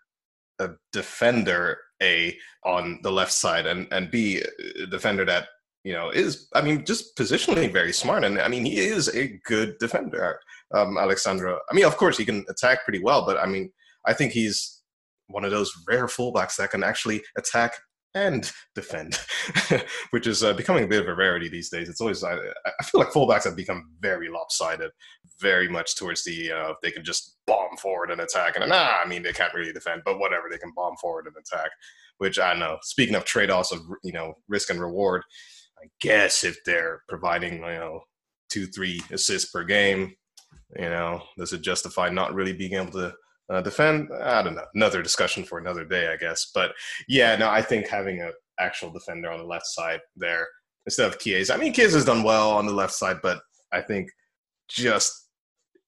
a defender, A, on the left side, and, and B, a defender that you know, is I mean, just positionally very smart, and I mean, he is a good defender, um, Alex Sandro. I mean, of course, he can attack pretty well, but I mean, I think he's one of those rare fullbacks that can actually attack and defend, which is uh, becoming a bit of a rarity these days. It's always I, I, feel like fullbacks have become very lopsided, very much towards the uh, they can just bomb forward and attack, and nah, I mean they can't really defend, but whatever they can bomb forward and attack. Which I know. Speaking of trade offs of you know risk and reward, I guess if they're providing, you know, two, three assists per game, you know, does it justify not really being able to uh, defend? I don't know. Another discussion for another day, I guess. But yeah, no, I think having an actual defender on the left side there instead of Chiesa. I mean, Chiesa's done well on the left side, but I think just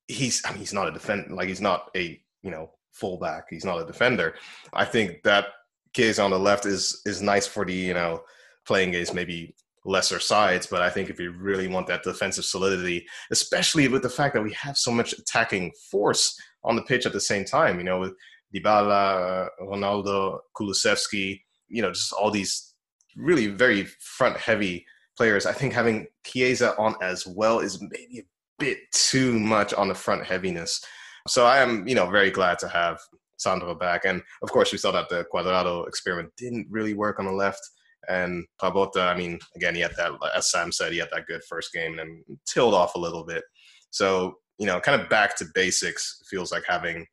he's, I mean, he's not a defender. Like he's not a, you know, fullback. He's not a defender. I think that Chiesa on the left is is nice for the, you know, playing games maybe lesser sides. But I think if you really want that defensive solidity, especially with the fact that we have so much attacking force on the pitch at the same time, you know, with Dybala, Ronaldo, Kulusevski, you know, just all these really very front heavy players. I think having Chiesa on as well is maybe a bit too much on the front heaviness. So I am, you know, very glad to have Sandro back. And of course, we saw that the Cuadrado experiment didn't really work on the left. And Frabotta, I mean, again, he had that, as Sam said, he had that good first game and then tilled off a little bit. So, you know, kind of back to basics feels like having,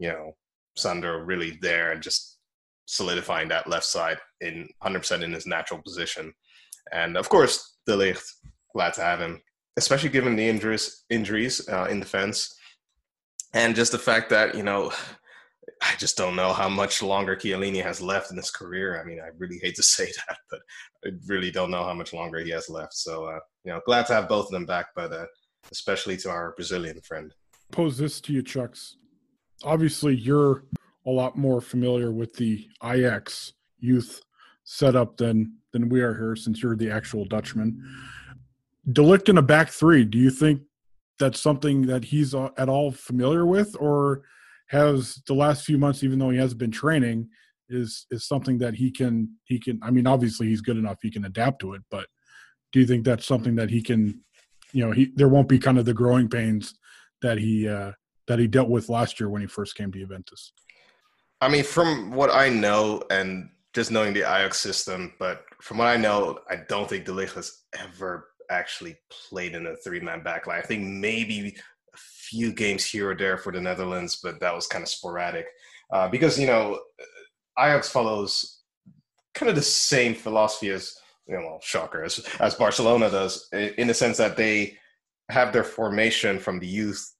you know, Sander really there and just solidifying that left side in 100% in his natural position. And of course, De Ligt, glad to have him, especially given the injuries, injuries uh, in defense. And just the fact that, you know, I just don't know how much longer Chiellini has left in his career. I mean, I really hate to say that, but I really don't know how much longer he has left. So, uh, you know, glad to have both of them back, but uh, especially to our Brazilian friend. Pose this to you, Chucks. Obviously, you're a lot more familiar with the Ajax youth setup than than we are here, since you're the actual Dutchman. De Ligt in a back three. Do you think that's something that he's at all familiar with, or – has the last few months, even though he hasn't been training, is is something that he can he can. I mean, obviously he's good enough; he can adapt to it. But do you think that's something that he can? You know, he there won't be kind of the growing pains that he uh, that he dealt with last year when he first came to Juventus. I mean, from what I know, and just knowing the Ajax system, but from what I know, I don't think De Ligt has ever actually played in a three-man backline. I think maybe a few games here or there for the Netherlands, but that was kind of sporadic uh, because you know Ajax follows kind of the same philosophy as you know, shocker as as Barcelona does in the sense that they have their formation from the youth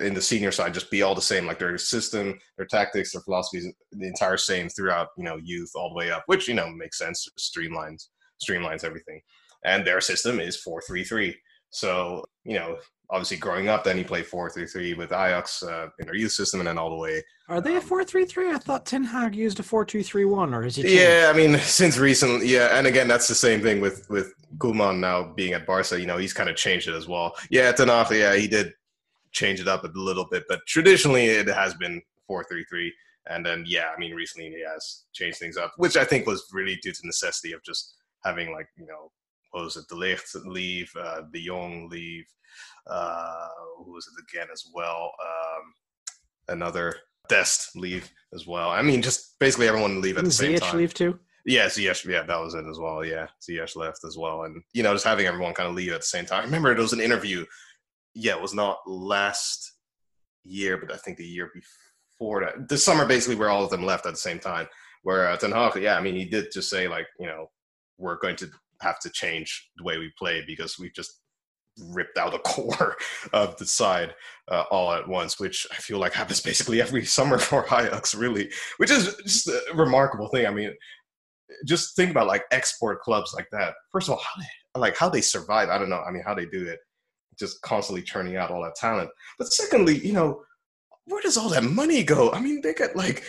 in the senior side just be all the same like their system their tactics their philosophies the entire same throughout you know youth all the way up which you know makes sense streamlines streamlines everything. And their system is 433 so you know obviously growing up, then he played four three three with Ajax uh, in their youth system, and then all the way. Are they a um, four three three? I thought Ten Hag used a four two three one, or is he? Yeah, I mean, since recently, yeah, and again, that's the same thing with with Koeman now being at Barca. You know, he's kind of changed it as well. Yeah, Ten Hag, yeah, he did change it up a little bit, but traditionally it has been four three three. And then, yeah, I mean, recently he has changed things up, which I think was really due to necessity of just having like you know what was it, De Ligt leave, uh, De Jong leave, uh, who was it again as well? Um, another Dest leave as well. I mean, just basically everyone leave at the same time. leave too. Yeah, Ziyech, yeah, that was it as well. Yeah, Ziyech left as well, and you know, just having everyone kind of leave at the same time. I remember it was an interview. Yeah, it was not last year, but I think the year before that, the summer basically where all of them left at the same time. Where uh, Ten Hag, yeah, I mean, he did just say like, you know, we're going to have to change the way we play because we've just ripped out a core of the side uh, all at once, which I feel like happens basically every summer for Ajax, really, which is just a remarkable thing. I mean, just think about like export clubs like that. First of all, how they, like how they survive. I don't know. I mean, how they do it, just constantly churning out all that talent. But secondly, you know, where does all that money go? I mean, they get like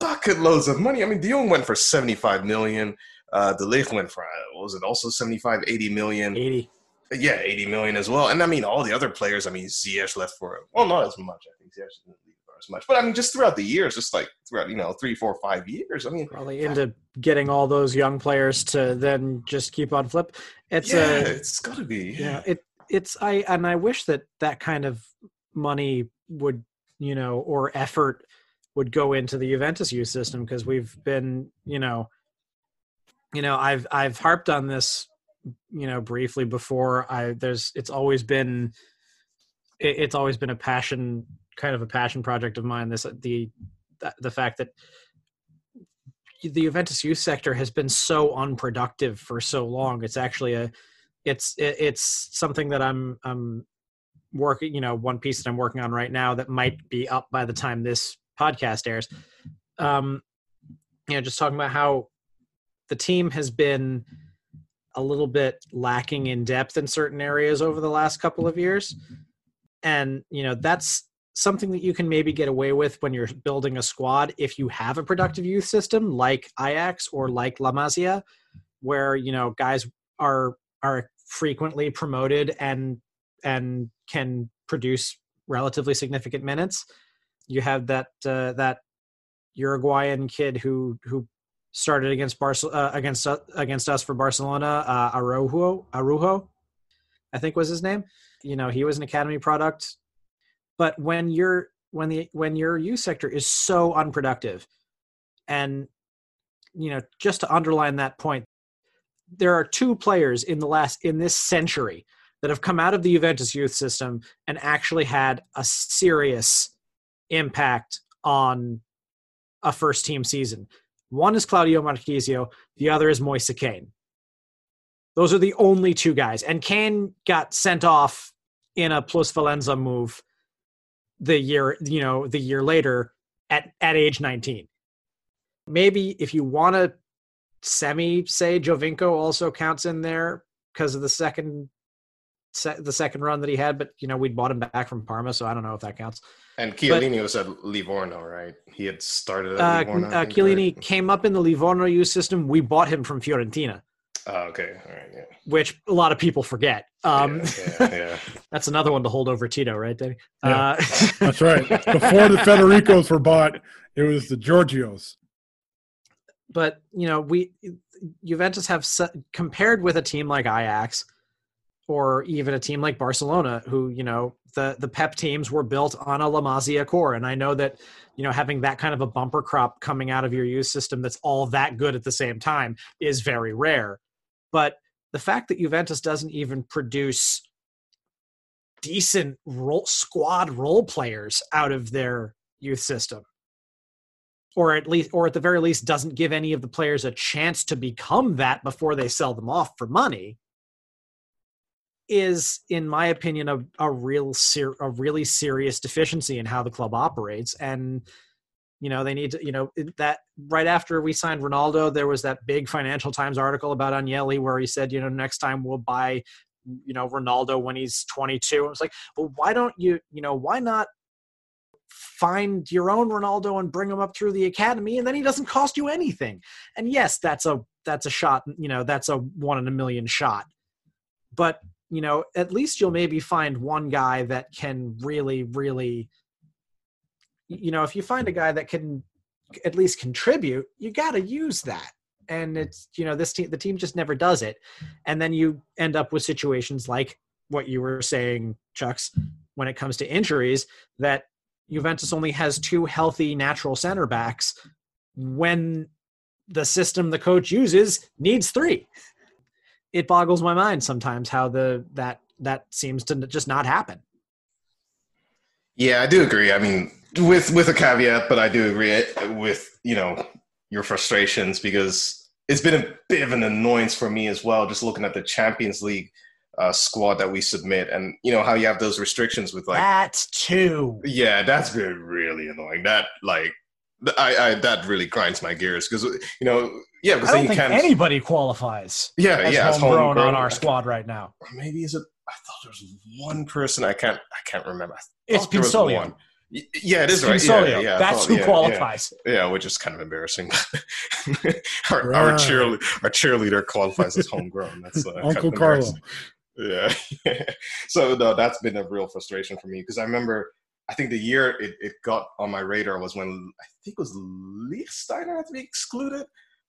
bucket loads of money. I mean, De Jong went for 75 million. Uh, De Ligt went for, uh, was it also 75, 80 million? 80. Yeah, 80 million as well. And I mean, all the other players, I mean, Ziyech left for, well, not as much. I think Ziyech didn't leave for as much. But I mean, just throughout the years, just like throughout, you know, three, four, five years. I mean, probably into getting all those young players to then just keep on flip. It's yeah, a, it's got to be. yeah, it, it's, I, and I wish that that kind of money would, you know, or effort would go into the Juventus youth system because we've been, you know, you know, I've I've harped on this, you know, briefly before. I there's it's always been it, it's always been a passion kind of a passion project of mine. This the the fact that the Juventus youth sector has been so unproductive for so long. It's actually a it's it, it's something that I'm I'm working. You know, one piece that I'm working on right now that might be up by the time this podcast airs. Um, you know, just talking about how the team has been a little bit lacking in depth in certain areas over the last couple of years. And, you know, that's something that you can maybe get away with when you're building a squad if you have a productive youth system like Ajax or like La Masia, where, you know, guys are are frequently promoted and and can produce relatively significant minutes. You have that uh, that Uruguayan kid who who started against Barca uh, against uh, against us for Barcelona, uh, Araujo, Araujo, I think was his name. You know, he was an academy product. But when you're when the when your youth sector is so unproductive, and you know, just to underline that point, there are two players in the last in this century that have come out of the Juventus youth system and actually had a serious impact on a first team season. One is Claudio Marchisio, the other is Moise Kean. Those are the only two guys. And Kean got sent off in a plusvalenza move the year, you know, the year later at, at age 19. Maybe if you want to semi say Giovinco also counts in there because of the second the second run that he had, but you know we'd bought him back from Parma, so I don't know if that counts. And Chiellini but, was at Livorno, right? He had started at uh, Livorno. Uh, Chiellini right? came up in the Livorno youth system. We bought him from Fiorentina. Oh, okay, all right, yeah. Which a lot of people forget. Um, yeah, yeah, yeah. that's another one to hold over Tito, right, Danny? Yeah, uh, that's right. Before the Federicos were bought, it was the Georgios. But you know, we Juventus have compared with a team like Ajax or even a team like Barcelona, who you know the the Pep teams were built on a La Masia core, and I know that you know having that kind of a bumper crop coming out of your youth system that's all that good at the same time is very rare. But the fact that Juventus doesn't even produce decent role, squad role players out of their youth system or at least or at the very least doesn't give any of the players a chance to become that before they sell them off for money is, in my opinion, a, a real ser- a really serious deficiency in how the club operates. And you know they need to you know that right after we signed Ronaldo, there was that big Financial Times article about Agnelli where he said, you know, next time we'll buy you know Ronaldo when he's 22. I was like, well, why don't you you know why not find your own Ronaldo and bring him up through the academy, and then he doesn't cost you anything. And yes, that's a that's a shot. You know, that's a one in a million shot. But you know, at least you'll maybe find one guy that can really, really, you know, if you find a guy that can at least contribute, you got to use that. And it's, you know, this team, the team just never does it. And then you end up with situations like what you were saying, Chucks, when it comes to injuries, that Juventus only has two healthy natural center backs when the system the coach uses needs three it boggles my mind sometimes how the that that seems to just not happen. Yeah, I do agree. I mean, with with a caveat, but I do agree with you know your frustrations because it's been a bit of an annoyance for me as well. Just looking at the Champions League uh, squad that we submit, and you know how you have those restrictions with like that's too. Yeah, that's been really annoying. That like I, I that really grinds my gears because you know yeah because I don't you think can't anybody qualifies. yeah as yeah homegrown homegrown. on our squad right now. Or maybe is it I thought there was one person I can't I can't remember. It's Pinsoglio. Yeah, it is right. Yeah, yeah, That's thought- who yeah, qualifies. Yeah, which is kind of embarrassing. our, our, Right. cheerleader, our cheerleader qualifies as homegrown. That's uh, Uncle Carlo. Yeah. so no, that's been a real frustration for me because I remember I think the year it, it got on my radar was when I think it was Lichtsteiner had to be excluded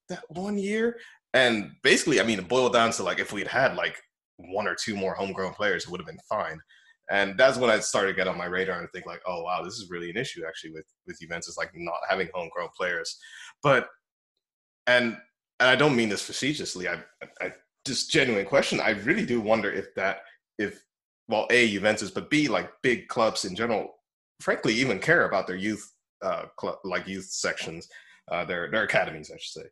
that one year. And basically, I mean, it boiled down to like if we had had like one or two more homegrown players, it would have been fine. And that's when I started to get on my radar and think like, oh wow, this is really an issue actually with with Juventus, like not having homegrown players. But and and I don't mean this facetiously. I, I just genuine question. I really do wonder if that if well, a Juventus, but b like big clubs in general, frankly, even care about their youth uh club like youth sections, uh their their academies, I should say.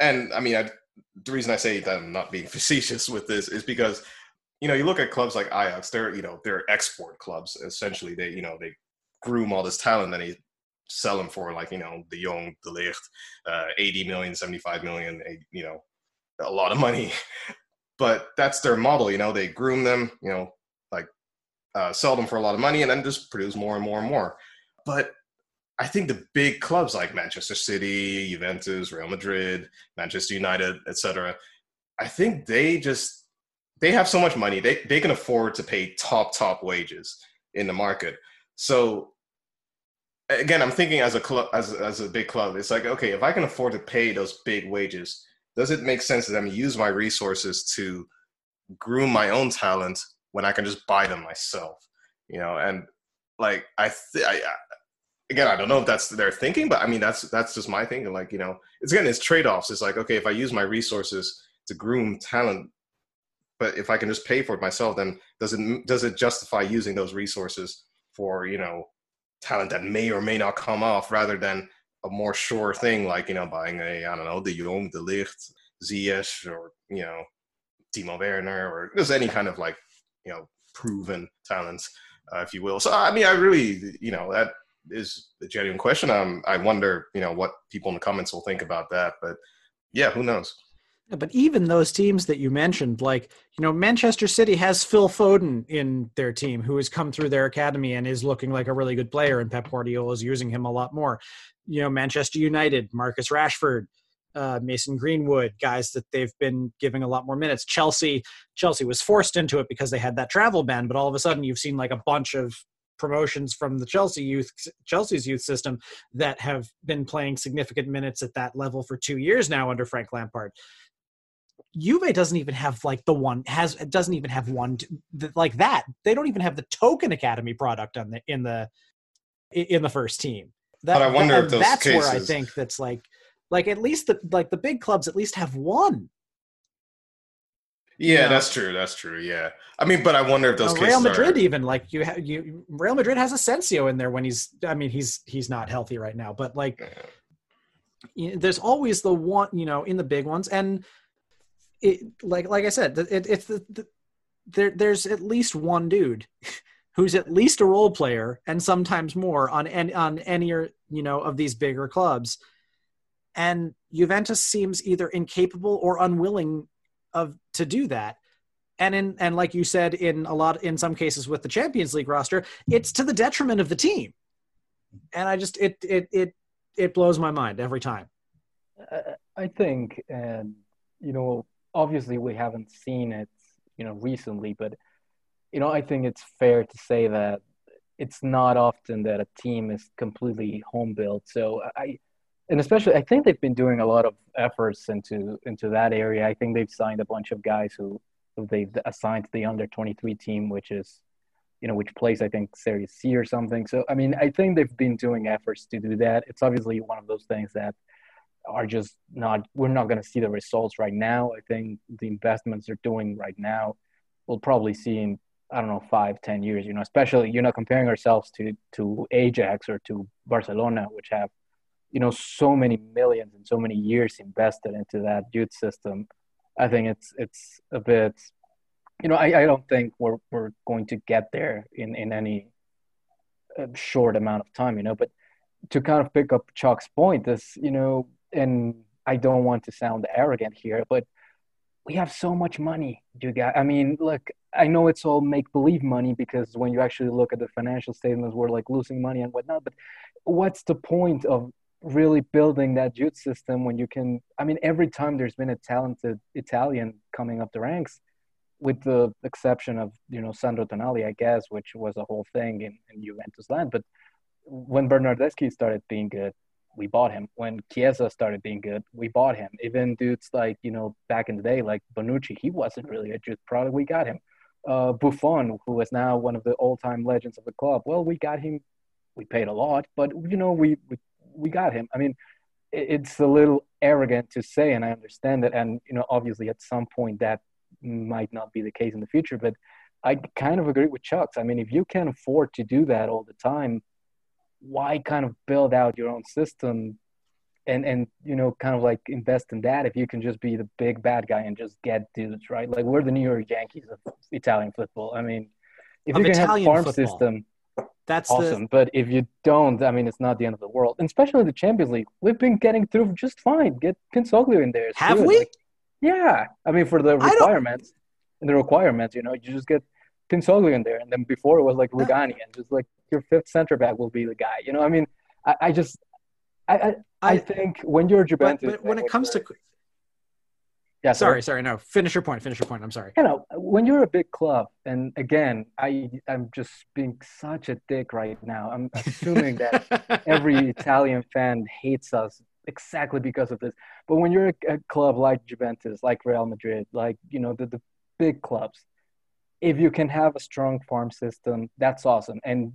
And I mean, I, the reason I say that I'm not being facetious with this is because you know you look at clubs like Ajax, they're you know they're export clubs essentially. They you know they groom all this talent and they sell them for like you know the young de Ligt, uh, 80 million, 75 million, you know, a lot of money. But that's their model, you know. They groom them, you know, like uh, sell them for a lot of money, and then just produce more and more and more. But I think the big clubs like Manchester City, Juventus, Real Madrid, Manchester United, etc. I think they just they have so much money they they can afford to pay top top wages in the market. So again, I'm thinking as a club as as a big club, it's like okay, if I can afford to pay those big wages, does it make sense that I'm use my resources to groom my own talent when I can just buy them myself? You know, and like I, th- I I- again, I don't know if that's their thinking, but I mean that's that's just my thinking. Like you know, it's again, it's trade offs. It's like okay, if I use my resources to groom talent, but if I can just pay for it myself, then does it does it justify using those resources for you know talent that may or may not come off rather than a more sure thing like you know buying a I don't know de Jong, de Ligt, Ziyech, or you know Timo Werner, or just any kind of like you know proven talents. uh, if you will. So I mean, I really you know that is a genuine question. Um, I wonder you know what people in the comments will think about that, but yeah, who knows? Yeah, but even those teams that you mentioned, like you know, Manchester City has Phil Foden in their team, who has come through their academy and is looking like a really good player, and Pep Guardiola is using him a lot more. You know, Manchester United, Marcus Rashford, uh, Mason Greenwood, guys that they've been giving a lot more minutes. Chelsea, Chelsea was forced into it because they had that travel ban, but all of a sudden you've seen like a bunch of promotions from the Chelsea youth Chelsea's youth system that have been playing significant minutes at that level for two years now under Frank Lampard. Juve doesn't even have like the one has doesn't even have one like that. They don't even have the token academy product on the in the in the first team. That, But I wonder that- if those that's where I think that's like like at least the like the big clubs at least have one. Yeah, Yeah. that's true. That's true. Yeah, I mean, but I wonder if those Uh, cases Real Madrid are, even like you ha- you Real Madrid has Asensio in there when he's I mean he's he's not healthy right now, but like you know, there's always the one you know in the big ones and it like like I said it, it's the, the there there's at least one dude who's at least a role player and sometimes more on any on any or you know of these bigger clubs and Juventus seems either incapable or unwilling of to do that. And in and like you said in a lot in some cases with the Champions League roster it's to the detriment of the team. And I just it it it it blows my mind every time. I think, and you know, obviously we haven't seen it, you know, recently, but you know, I think it's fair to say that it's not often that a team is completely home built. So I, and especially I think they've been doing a lot of efforts into into that area. I think they've signed a bunch of guys who who they've assigned to the under twenty three team, which is you know, which plays I think Serie C or something. So I mean, I think they've been doing efforts to do that. It's obviously one of those things that are just not we're not going to see the results right now i think the investments they're doing right now we'll probably see in i don't know five ten years you know especially you're not comparing ourselves to to ajax or to barcelona which have you know so many millions and so many years invested into that youth system i think it's it's a bit you know, I, I don't think we're we're going to get there in in any uh, short amount of time. You know, but to kind of pick up Chuck's point, this you know, and I don't want to sound arrogant here, but we have so much money, you guys. I mean, look, I know it's all make believe money because when you actually look at the financial statements, we're like losing money and whatnot. But what's the point of really building that youth system when you can? I mean, every time there's been a talented Italian coming up the ranks, with the exception of you know Sandro Tonali, I guess, which was a whole thing in, in Juventus land. But when Bernardeschi started being good, we bought him. When Chiesa started being good, we bought him. Even dudes like you know back in the day, like Bonucci, he wasn't really a youth product. We got him. Uh, Buffon, who is now one of the all-time legends of the club, well, we got him. We paid a lot, but you know we we, we got him. I mean, it's a little arrogant to say, and I understand it. And you know, obviously, at some point that might not be the case in the future. But I kind of agree with Chucks. I mean, if you can afford to do that all the time, why kind of build out your own system and and you know kind of like invest in that if you can just be the big bad guy and just get dudes right like we're the new york yankees of italian football i mean if of you can Italian have a farm football. system That's awesome. The but if you don't i mean it's not the end of the world. And especially the champions league we've been getting through just fine. Get pinsoglio in there have we? Like, yeah. I mean for the requirements and the requirements you know you just get Pinsoglio in there. And then before it was like Rugani and just like your fifth center back will be the guy you know? I mean i, I just I, I I I- think when you're but, Juventus, but when it comes to yeah, sorry, sorry, no, finish your point. Finish your point. I'm sorry. you know, when you're a big club, and again, I I'm just being such a dick right now. I'm assuming that every Italian fan hates us exactly because of this. But when you're a, a club like Juventus, like Real Madrid, like you know the, the big clubs, if you can have a strong farm system, that's awesome. And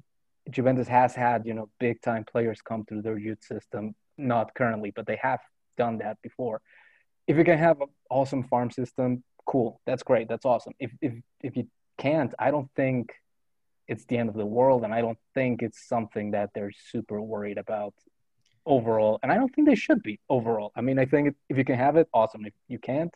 Juventus has had you know big time players come through their youth system. Not currently, but they have done that before. If you can have an awesome farm system, cool. That's great. That's awesome. If if if you can't, I don't think it's the end of the world, and I don't think it's something that they're super worried about overall. And I don't think they should be overall. I mean, I think if you can have it, awesome. If you can't,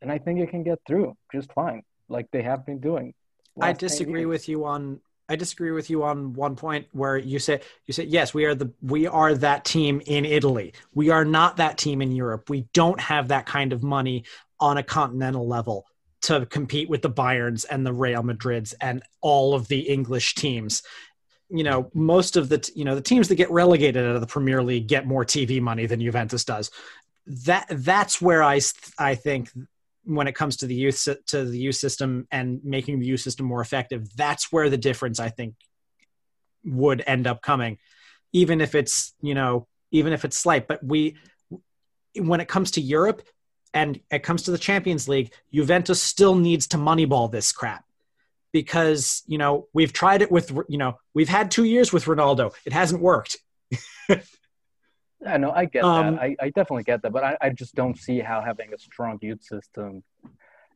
then I think you can get through just fine, like they have been doing. I disagree with you on I disagree with you on one point where you say you say yes we are the we are that team in Italy. We are not that team in Europe. We don't have that kind of money on a continental level to compete with the Bayerns and the Real Madrids and all of the English teams. You know, most of the you know the teams that get relegated out of the Premier League get more TV money than Juventus does. That that's where I I think when it comes to the youth to the youth system and making the youth system more effective that's where the difference i think would end up coming. Even if it's you know even if it's slight but we when it comes to europe and it comes to the champions league juventus still needs to moneyball this crap. Because you know we've tried it with you know we've had two years with ronaldo. It hasn't worked I know, I get Um, that. I, I definitely get that, but I, I just don't see how having a strong youth system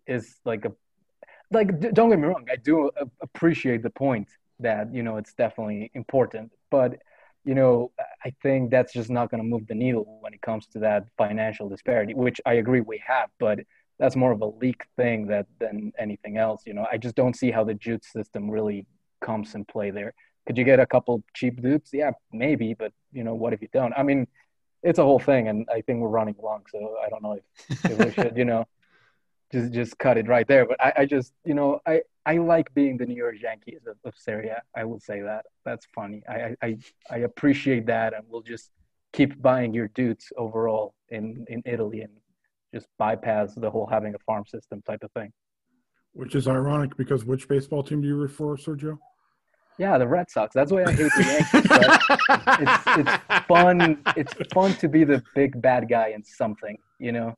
is like a like. d- Don't get me wrong, I do a- appreciate the point that you know it's definitely important, but you know I think that's just not going to move the needle when it comes to that financial disparity, which I agree we have, but that's more of a leak thing that than anything else. You know, I just don't see how the youth system really comes in play there. Could you get a couple cheap dudes? Yeah, maybe, but you know, what if you don't? I mean, it's a whole thing, and I think we're running long, so I don't know if, if we should, you know, just just cut it right there. But I, I just, you know, I I like being the New York Yankees of, of Serie A. I will say that. That's funny. I I I, appreciate that, and we'll just keep buying your dudes overall in in Italy and just bypass the whole having a farm system type of thing. Which is ironic because which baseball team do you refer, Sergio? Yeah, the Red Sox. That's why I hate the Yankees. But it's it's fun. It's fun to be the big bad guy in something. You know,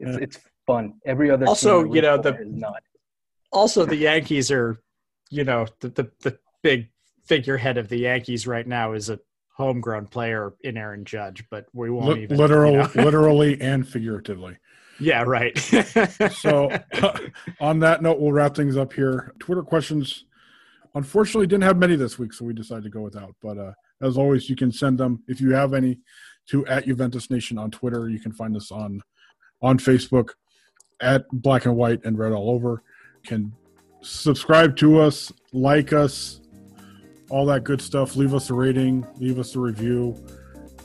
it's Yeah. it's fun. Every other Also, team you know, the- is not. also the yankees are you know the, the the big figurehead of the yankees right now is a homegrown player in aaron judge but we won't Li- even literal, you know. literally and figuratively. yeah right So, uh, on that note, we'll wrap things up here. Twitter questions, unfortunately, didn't have many this week, so we decided to go without. But uh, as always, you can send them if you have any to at Juventus Nation on Twitter. You can find us on on Facebook at Black and White and Read All Over. can subscribe to us, like us, all that good stuff. Leave us a rating, leave us a review.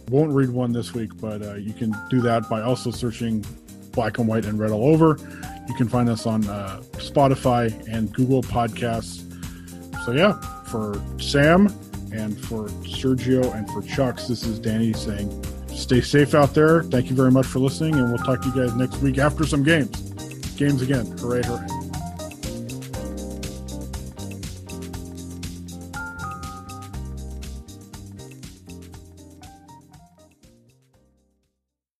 Won't read one this week, but uh, you can do that by also searching Black and White and Read All Over. You can find us on uh, Spotify and Google Podcasts. So, yeah, for Sam and for Sergio and for Chucks, this is Danny saying, stay safe out there. Thank you very much for listening, and we'll talk to you guys next week after some games. Games again. Hooray, hooray.